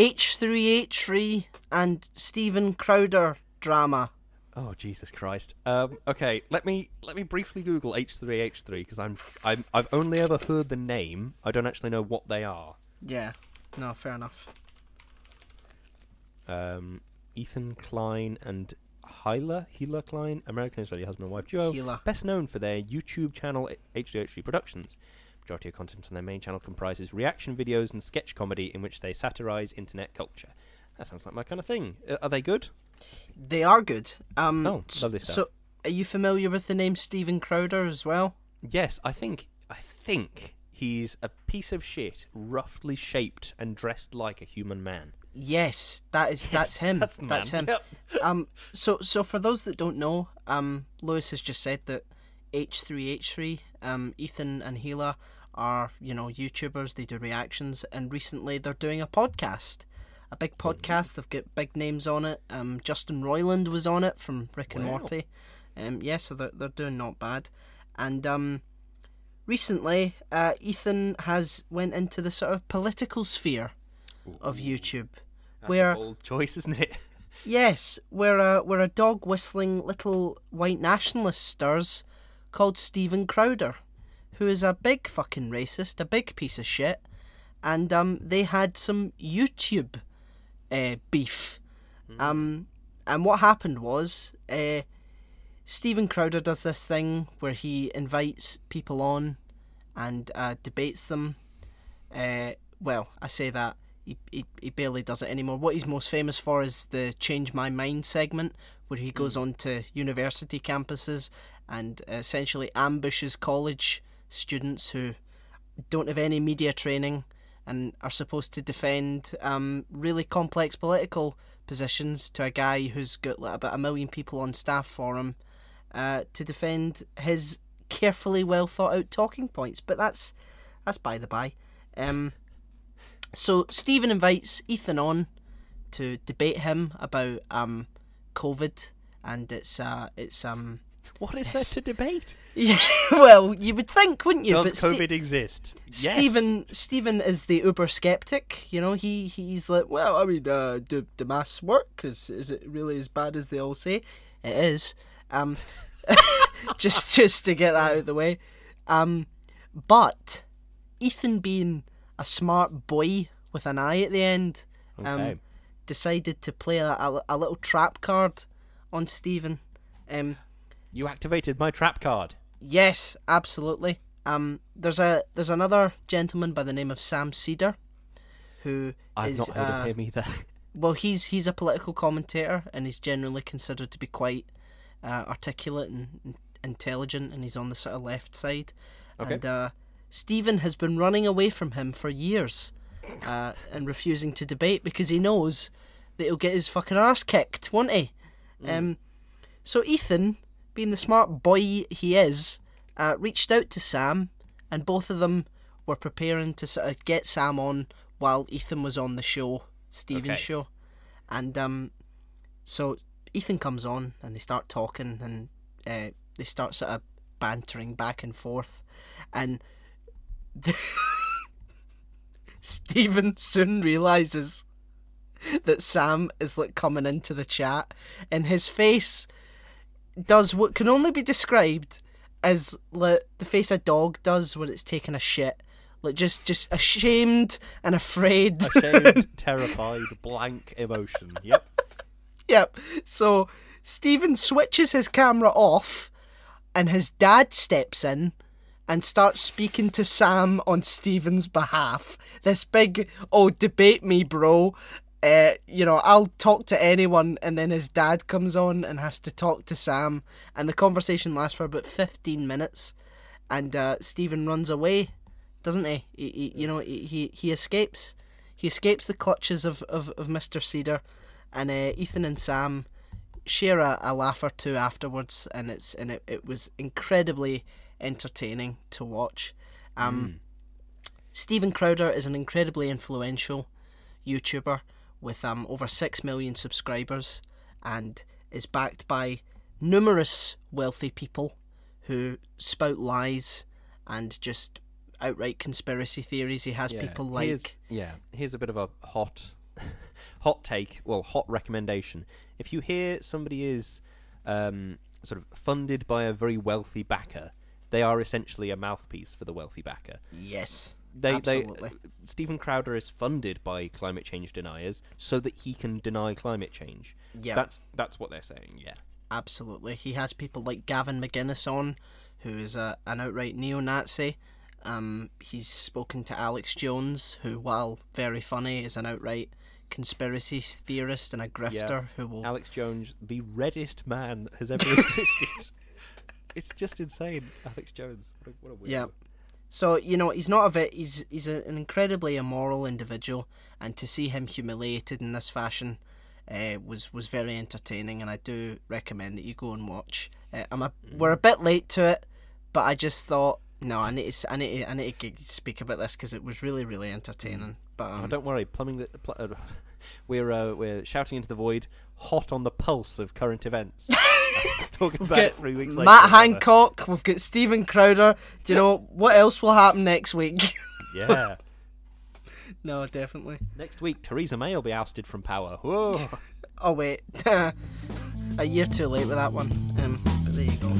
H3H3 and Stephen Crowder drama. Oh Jesus Christ! Um, okay, let me let me briefly Google H three H three because I'm I'm I've only ever heard the name. I don't actually know what they are. Yeah, no, fair enough. Um, Ethan Klein and Hyla Hila Klein, American Israeli husband and wife duo, Hila. best known for their YouTube channel H three H three Productions. Majority of content on their main channel comprises reaction videos and sketch comedy in which they satirize internet culture. That sounds like my kind of thing. Uh, are they good? They are good. Um, Oh, lovely stuff. So, are you familiar with the name Stephen Crowder as well? Yes, I think I think he's a piece of shit, roughly shaped and dressed like a human man. Yes, that is that's him. that's that's him. Um, so so for those that don't know, um, Lewis has just said that H three H three, um, Ethan and Hila are you know YouTubers. They do reactions, and recently they're doing a podcast, a big podcast. They've got big names on it. Um, Justin Roiland was on it from Rick and Wow. Morty. Um, yeah, so they're they're doing not bad, and um. Recently, uh, Ethan has went into the sort of political sphere of YouTube, That's where choice, isn't it? Yes, where a where a dog whistling little white nationalist stirs called Stephen Crowder, who is a big fucking racist, a big piece of shit, and um they had some YouTube uh, beef, um and what happened was uh Stephen Crowder does this thing where he invites people on and uh, debates them. Uh, well, I say that he, he he barely does it anymore. What he's most famous for is the Change My Mind segment, where he goes on to university campuses and essentially ambushes college students who don't have any media training and are supposed to defend um, really complex political positions to a guy who's got about a million people on staff for him uh, to defend his carefully well thought out talking points. But that's that's by the by. Um, so Stephen invites Ethan on to debate him about um, COVID, and it's uh, it's um, What is Yes. there to debate? yeah, well, you would think, wouldn't you? Does but Ste- COVID exist? Yes. Stephen Stephen is the uber skeptic. You know, he he's like, well, I mean, uh, do do masks work? Is is it really as bad as they all say? It is. Um, just just to get that out of the way. Um, but Ethan being a smart boy with an eye at the end, um, Okay. decided to play a, a, a little trap card on Stephen. Um, You activated my trap card. Yes, absolutely. Um, there's a there's another gentleman by the name of Sam Seder, who I've is, not heard uh, of him either. well, he's he's a political commentator and he's generally considered to be quite uh, articulate and, and intelligent, and he's on the sort of left side. Okay. And uh, Stephen has been running away from him for years, uh, and refusing to debate because he knows that he'll get his fucking arse kicked, won't he? Um, so Ethan, being the smart boy he is, uh, reached out to Sam, and both of them were preparing to sort of get Sam on while Ethan was on the show, Stephen's Okay. show, and um, so Ethan comes on and they start talking and uh, they start sort of bantering back and forth, and Stephen soon realizes that Sam is like coming into the chat, and his face does what can only be described as like the face a dog does when it's taking a shit, like just just ashamed and afraid. Ashamed, terrified, blank emotion. Yep. Yep. So Stephen switches his camera off, and his dad steps in and starts speaking to Sam on Stephen's behalf. This big, oh, debate me, bro. Uh, you know, I'll talk to anyone, and then his dad comes on and has to talk to Sam, and the conversation lasts for about fifteen minutes, and uh, Stephen runs away, doesn't he? he, he you know, he, he escapes. He escapes the clutches of, of, of Mr. Seder, and uh, Ethan and Sam share a, a laugh or two afterwards, and it's and it, it was incredibly entertaining to watch. Um, Stephen Crowder is an incredibly influential YouTuber with um, over six million subscribers, and is backed by numerous wealthy people who spout lies and just outright conspiracy theories. He has Yeah, people like is- yeah, Here's a bit of a hot, hot take, well, hot recommendation. If you hear somebody is um, sort of funded by a very wealthy backer, they are essentially a mouthpiece for the wealthy backer. Yes. They, Absolutely. they, Stephen Crowder is funded by climate change deniers so that he can deny climate change. Yeah. That's that's what they're saying. Yeah. Absolutely. He has people like Gavin McInnes on, who is a, an outright neo Nazi. Um, he's spoken to Alex Jones, who, while very funny, is an outright conspiracy theorist and a grifter who will. Alex Jones, the reddest man that has ever existed. it's just insane. Alex Jones. What a, what a weirdo. Yeah. So you know he's not a bit. He's he's an incredibly immoral individual, and to see him humiliated in this fashion, uh, was was very entertaining, and I do recommend that you go and watch. Uh, I'm a we're a bit late to it, but I just thought no, I need to I need to, I need to speak about this because it was really really entertaining. But Oh, um, don't worry, plumbing the. Pl- uh, we're uh, we're shouting into the void, hot on the pulse of current events. Talking about it three weeks later. Matt. Hancock, we've got Stephen Crowder. Do you know what else will happen next week? Yeah. no, definitely. Next week, Theresa May will be ousted from power. Whoa. Oh wait, a year too late with that one. Um, but there you go.